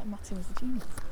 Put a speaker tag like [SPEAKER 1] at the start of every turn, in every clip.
[SPEAKER 1] That matting was a genius.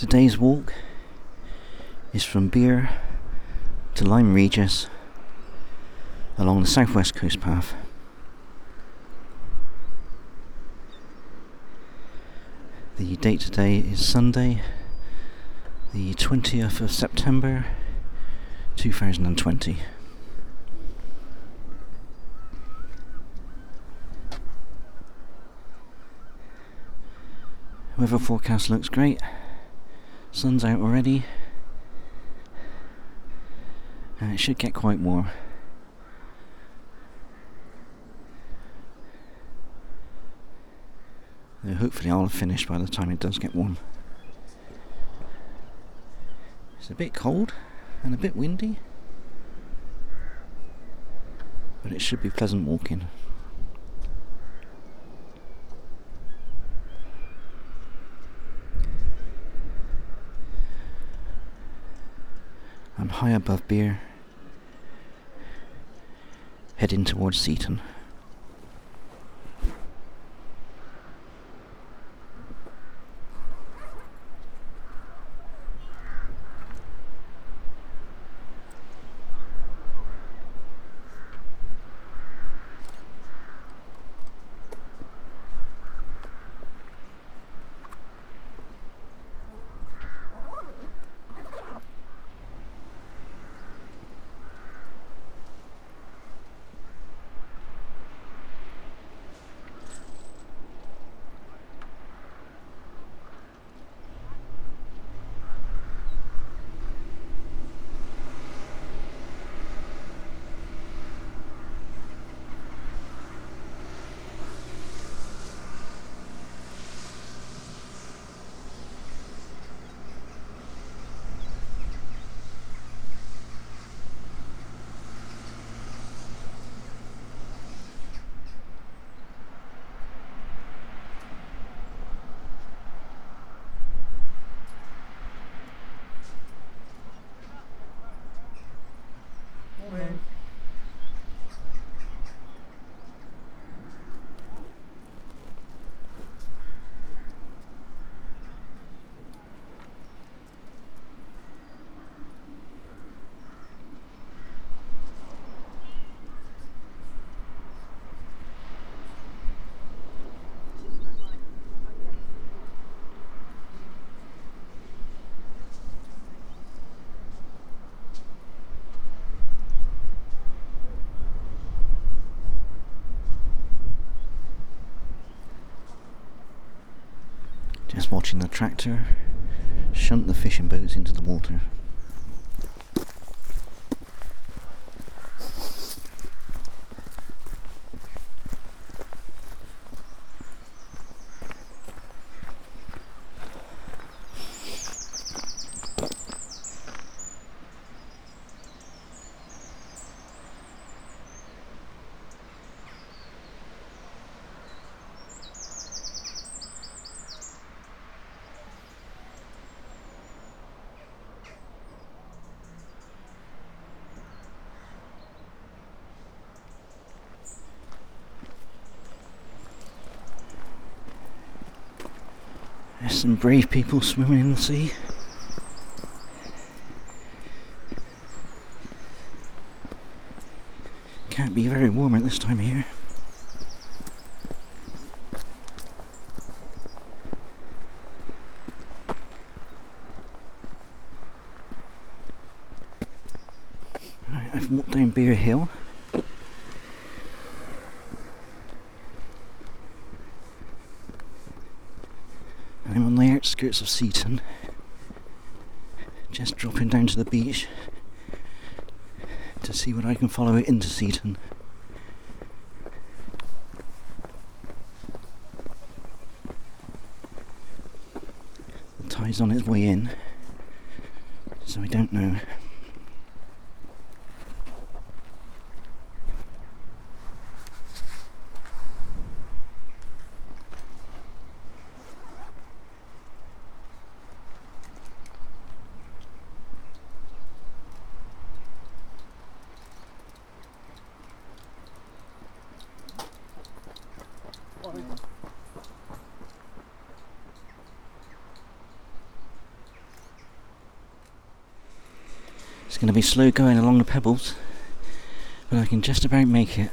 [SPEAKER 2] Today's walk is from Beer to Lyme Regis along the southwest coast path. The date today is Sunday, the 20th of September 2020. Weather forecast looks great. Sun's out already. And it should get quite warm. Though hopefully I'll have finished by the time it does get warm. It's a bit cold and a bit windy. But it should be pleasant walking. I'm high above Beer, heading towards Seaton. Watching the tractor shunt the fishing boats into the water. Some brave people swimming in the sea. Can't be very warm at this time of year. Right, I've walked down Beer Hill. I'm on the outskirts of Seaton, just dropping down to the beach to see what I can follow it into Seaton. The tide's on its way in, so I don't know. Going to be slow going along the pebbles, but I can just about make it.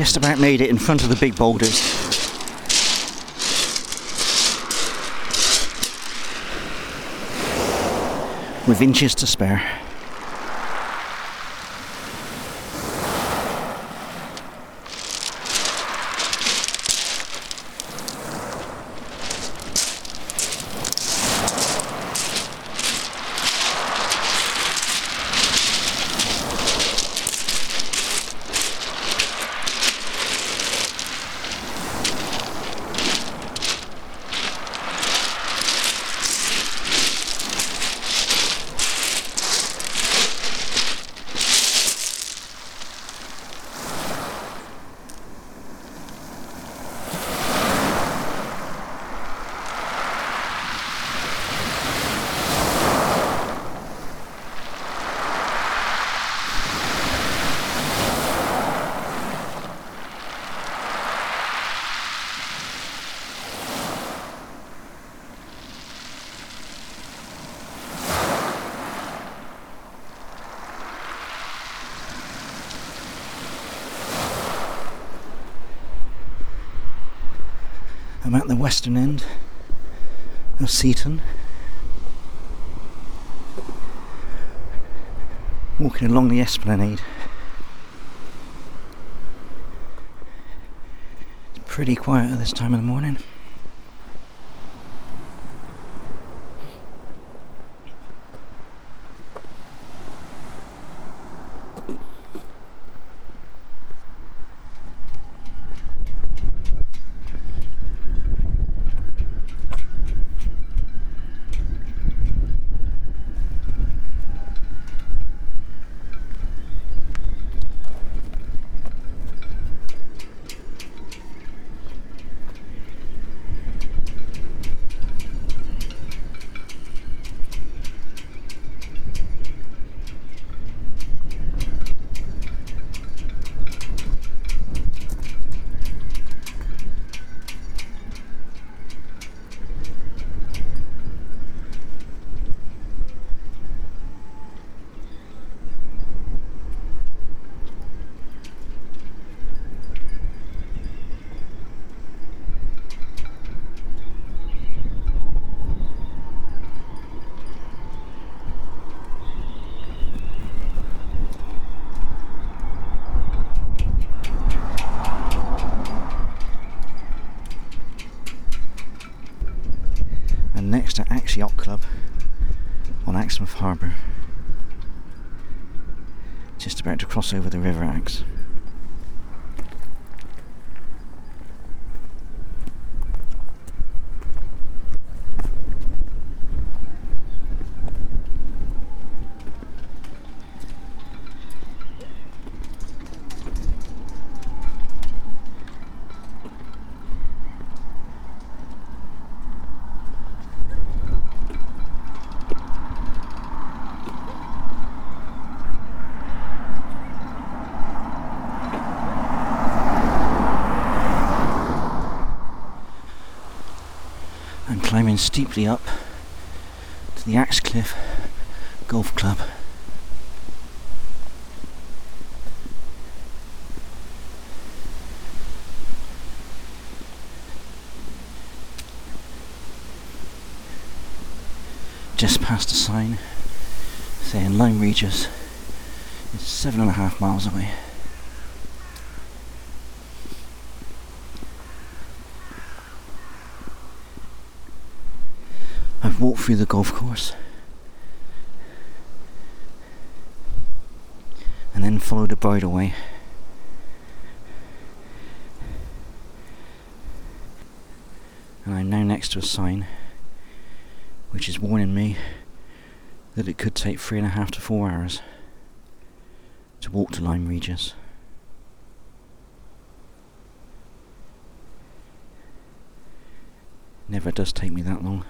[SPEAKER 2] Just about made it in front of the big boulders. With inches to spare. I'm at the western end of Seaton. Walking along the esplanade. It's pretty quiet at this time of the morning. and next to Axe Yacht Club on Axmouth Harbour. Just about to cross over the River Axe. steeply up to the Axe Cliff Golf Club. Just past a sign saying Lyme Regis is seven and a half miles away. I've through the golf course and then followed a bridleway. Eh? And I'm now next to a sign which is warning me that it could take three and a half to four hours to walk to Lyme Regis. Never does take me that long.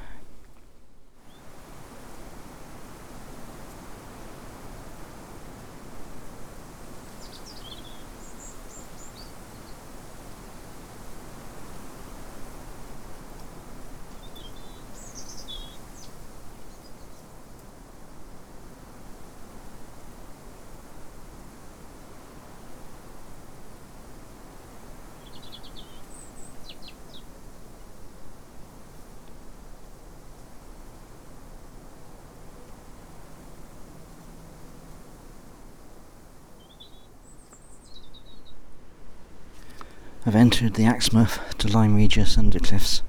[SPEAKER 2] I've entered the Axmouth to Lyme Regis undercliffs.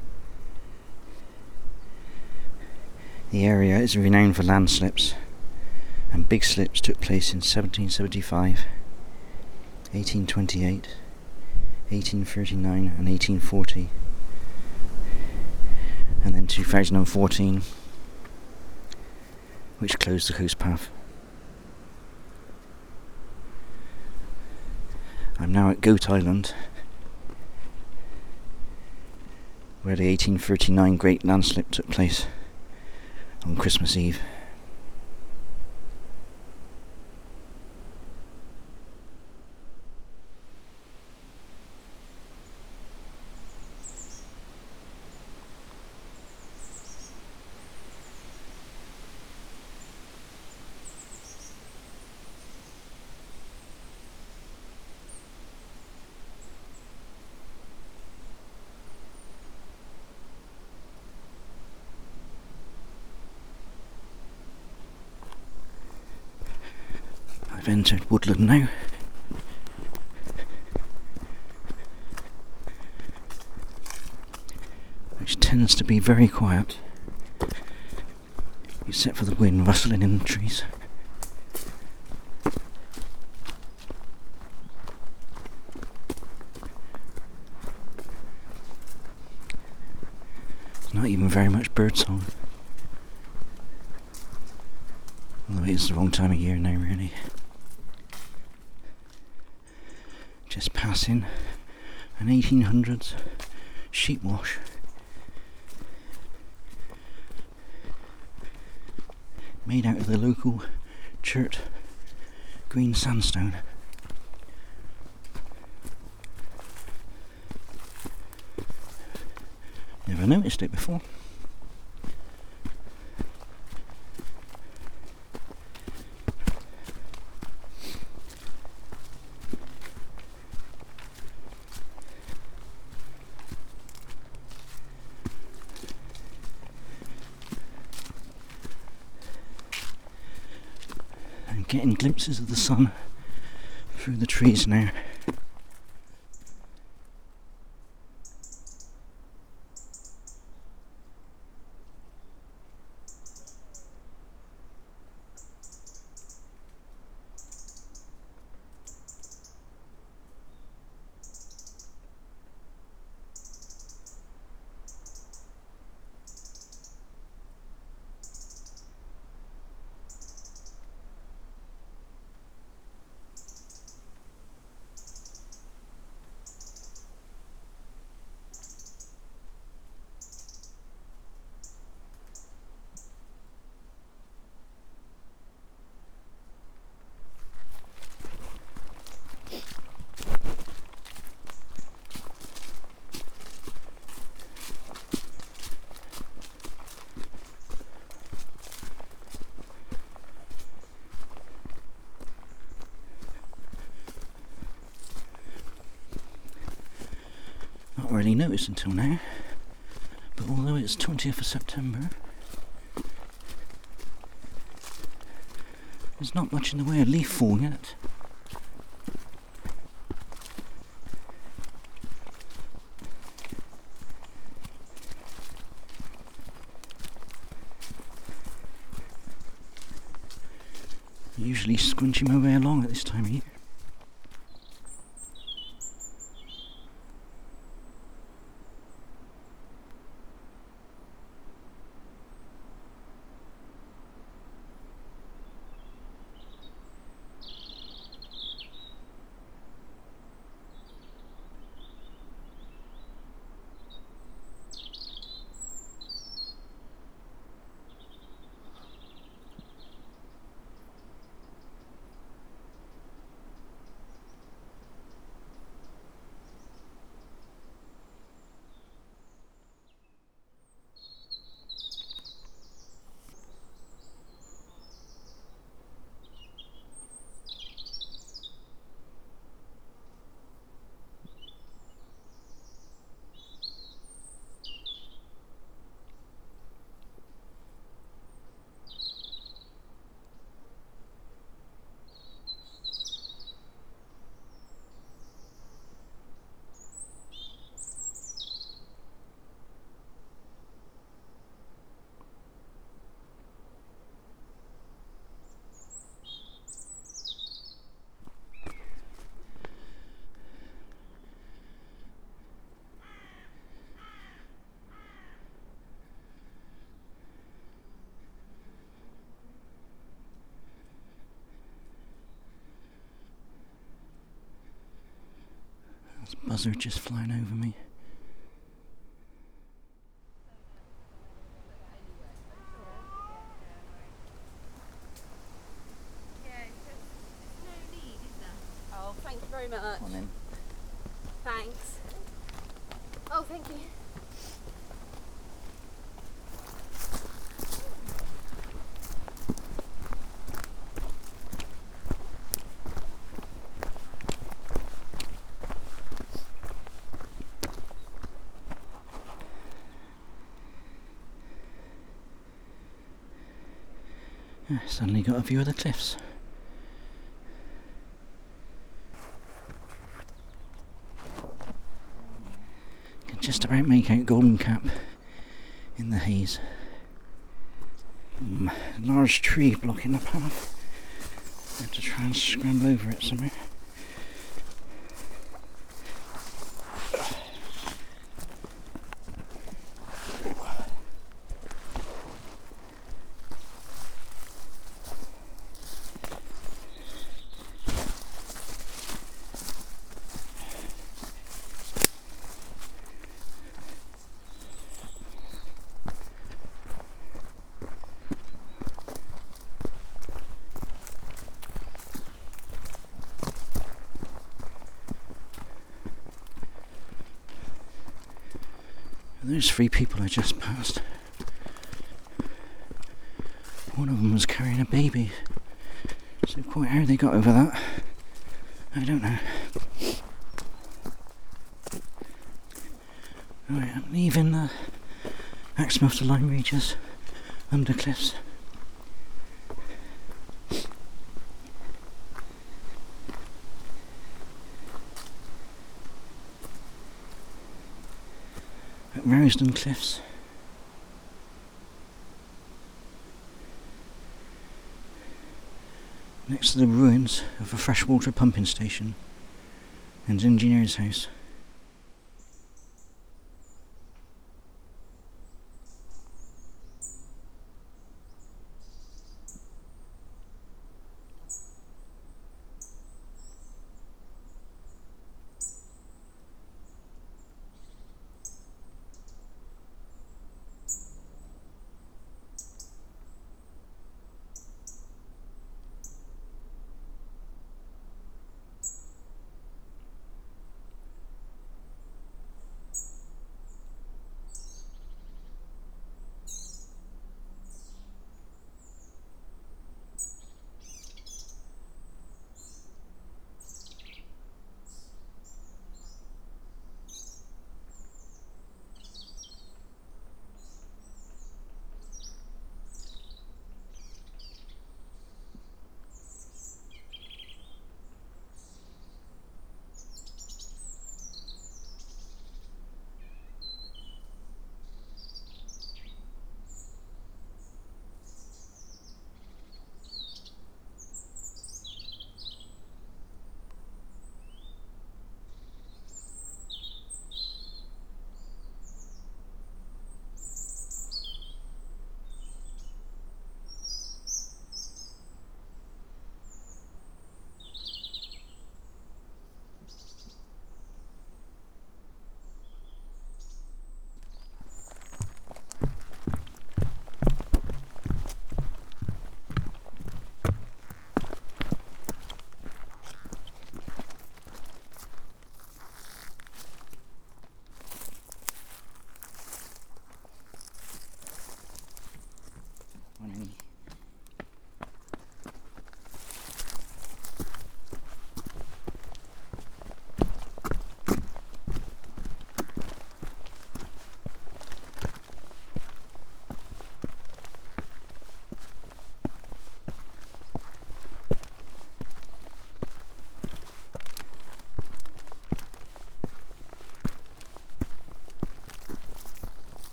[SPEAKER 2] The area is renowned for landslips, and big slips took place in 1775, 1828, 1839, and 1840, and then 2014, which closed the coast path. I'm now at Goat Island where the 1839 Great Landslip took place on Christmas Eve. I've entered woodland now. Which tends to be very quiet, except for the wind rustling in the trees. not even very much birdsong. Although it's the wrong time of year now, really. just passing an 1800s sheep wash. Made out of the local chert green sandstone. Never noticed it before. Getting glimpses of the sun through the trees now. Really noticed until now. But although it's 20th of September, There's not much in the way of leaf fall yet. Usually squinching my way along at this time of year. There's a buzzard just flying over me.
[SPEAKER 3] Oh, thank you very much.
[SPEAKER 1] On in.
[SPEAKER 3] Thanks. Oh, thank you.
[SPEAKER 2] Suddenly got a view of the cliffs. Can just about make out Golden Cap in the haze. Mm, large tree blocking the path. I have to try and scramble over it somehow. Those three people I just passed. One of them was carrying a baby. So quite how they got over that, I don't know. Right, I'm leaving the Axmouth to Lyme Regis under cliffs. At Rousdon Cliffs. Next to the ruins of a freshwater pumping station and engineer's house.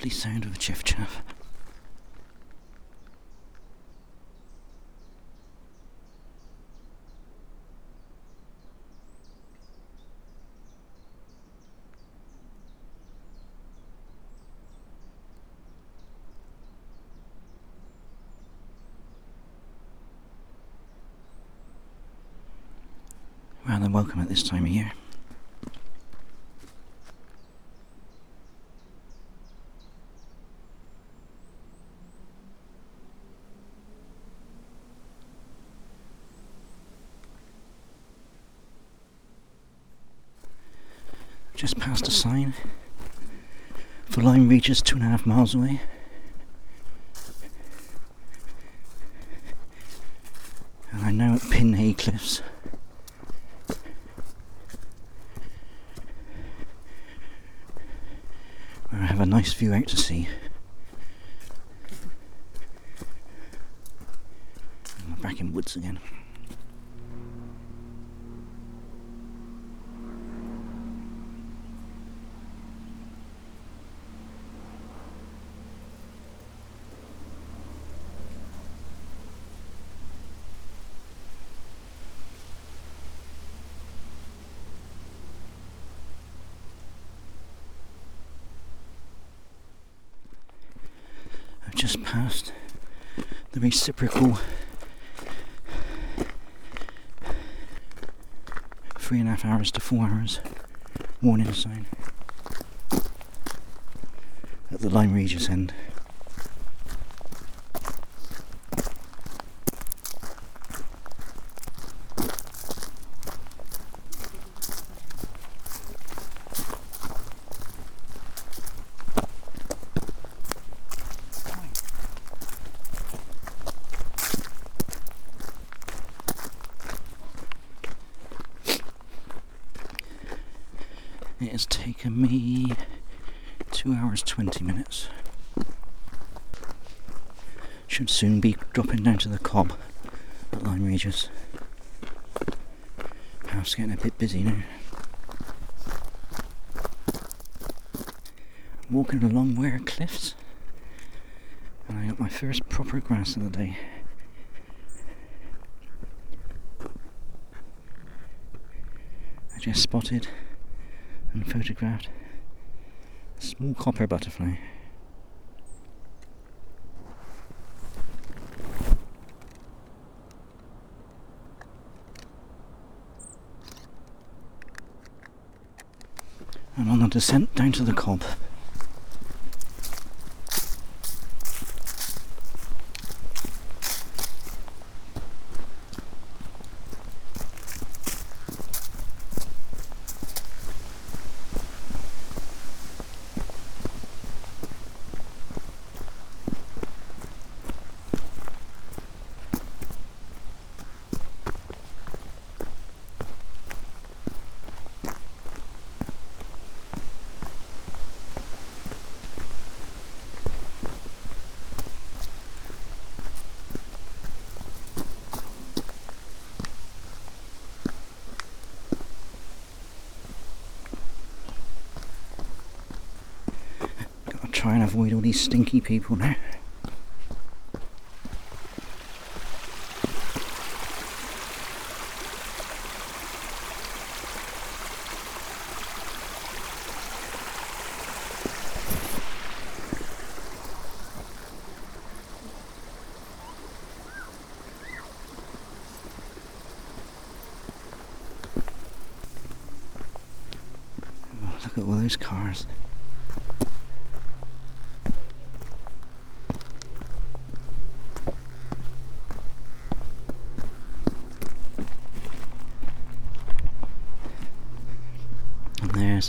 [SPEAKER 2] Lovely sound of a chiff chaff. Rather welcome at this time of year. Just for Lyme Regis two and a half miles away. And I'm now at Pinhay Cliffs. Where I have a nice view out to sea. And we're back in woods again. Passed the reciprocal three and a half hours to four hours warning sign at the Lyme Regis end. It has taken me two hours twenty minutes. Should soon be dropping down to the Cobb at Lyme Regis. House getting a bit busy now. Walking along Ware Cliffs, and I got my first proper grass of the day. I just spotted and photographed a small copper butterfly. And on the descent down to the Cobb. Gotta try and avoid all stinky people now. Oh, look at all those cars.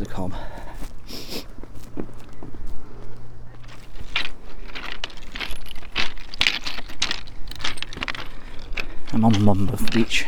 [SPEAKER 2] The Cobb. I'm on Monmouth Beach.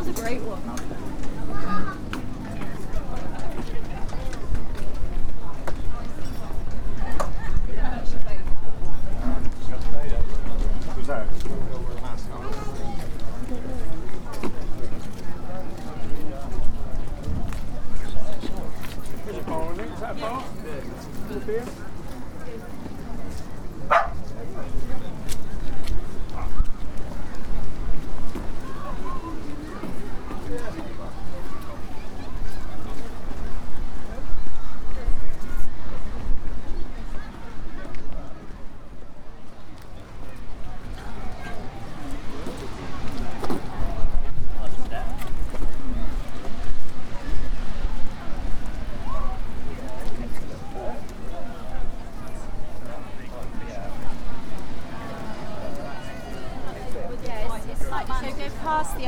[SPEAKER 3] was a great one.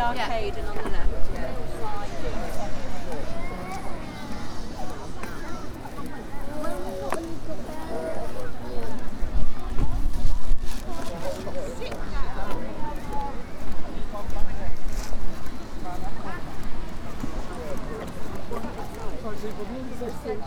[SPEAKER 3] Arcade and on the left. Taken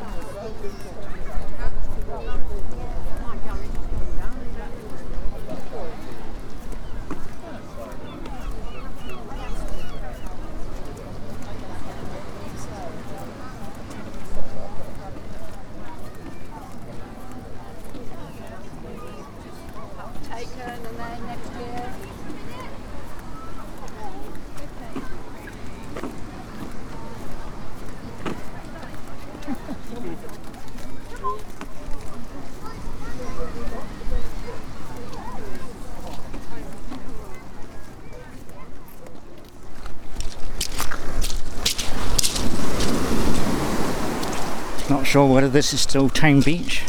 [SPEAKER 2] sure whether this is still Town Beach.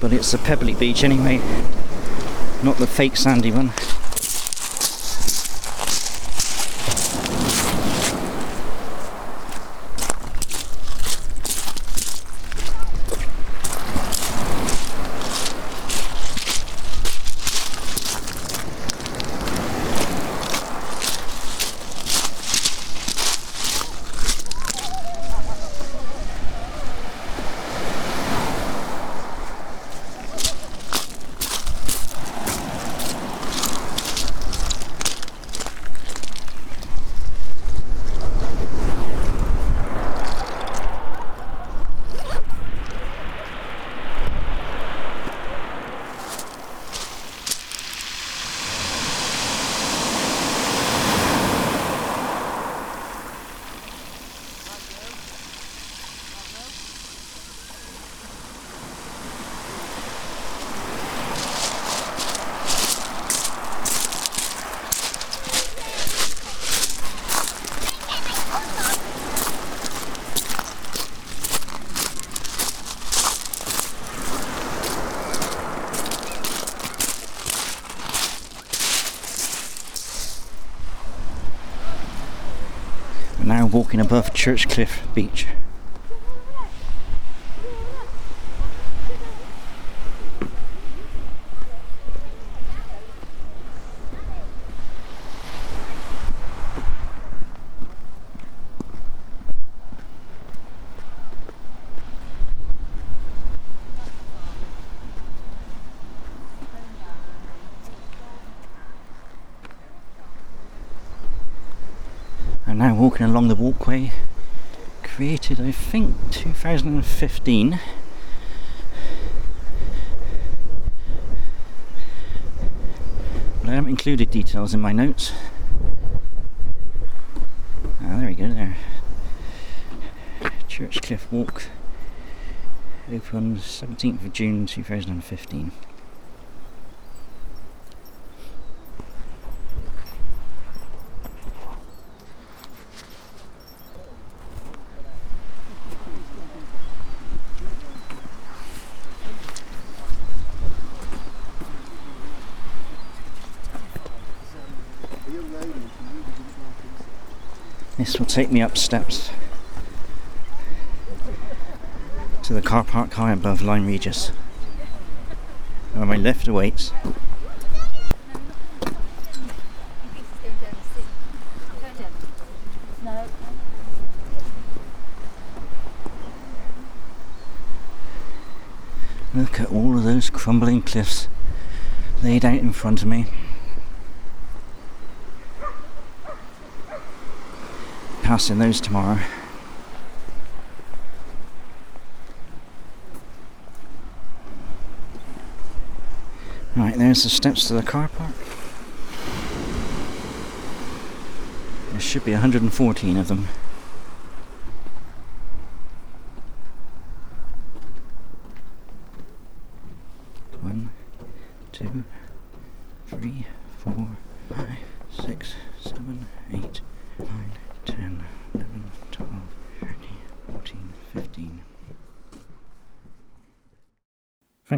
[SPEAKER 2] But it's a pebbly beach anyway, not the fake sandy one. We're now walking above Church Cliff Beach. Now walking along the walkway created, I think, 2015. But I haven't included details in my notes. Ah, there we go, there. Church Cliff Walk. Opened 17th of June 2015. This will take me up steps to the car park high above Lyme Regis, where my lift awaits. Look at all of those crumbling cliffs laid out in front of me. Passing those tomorrow. Right, there's the steps to the car park. There should be 114 of them.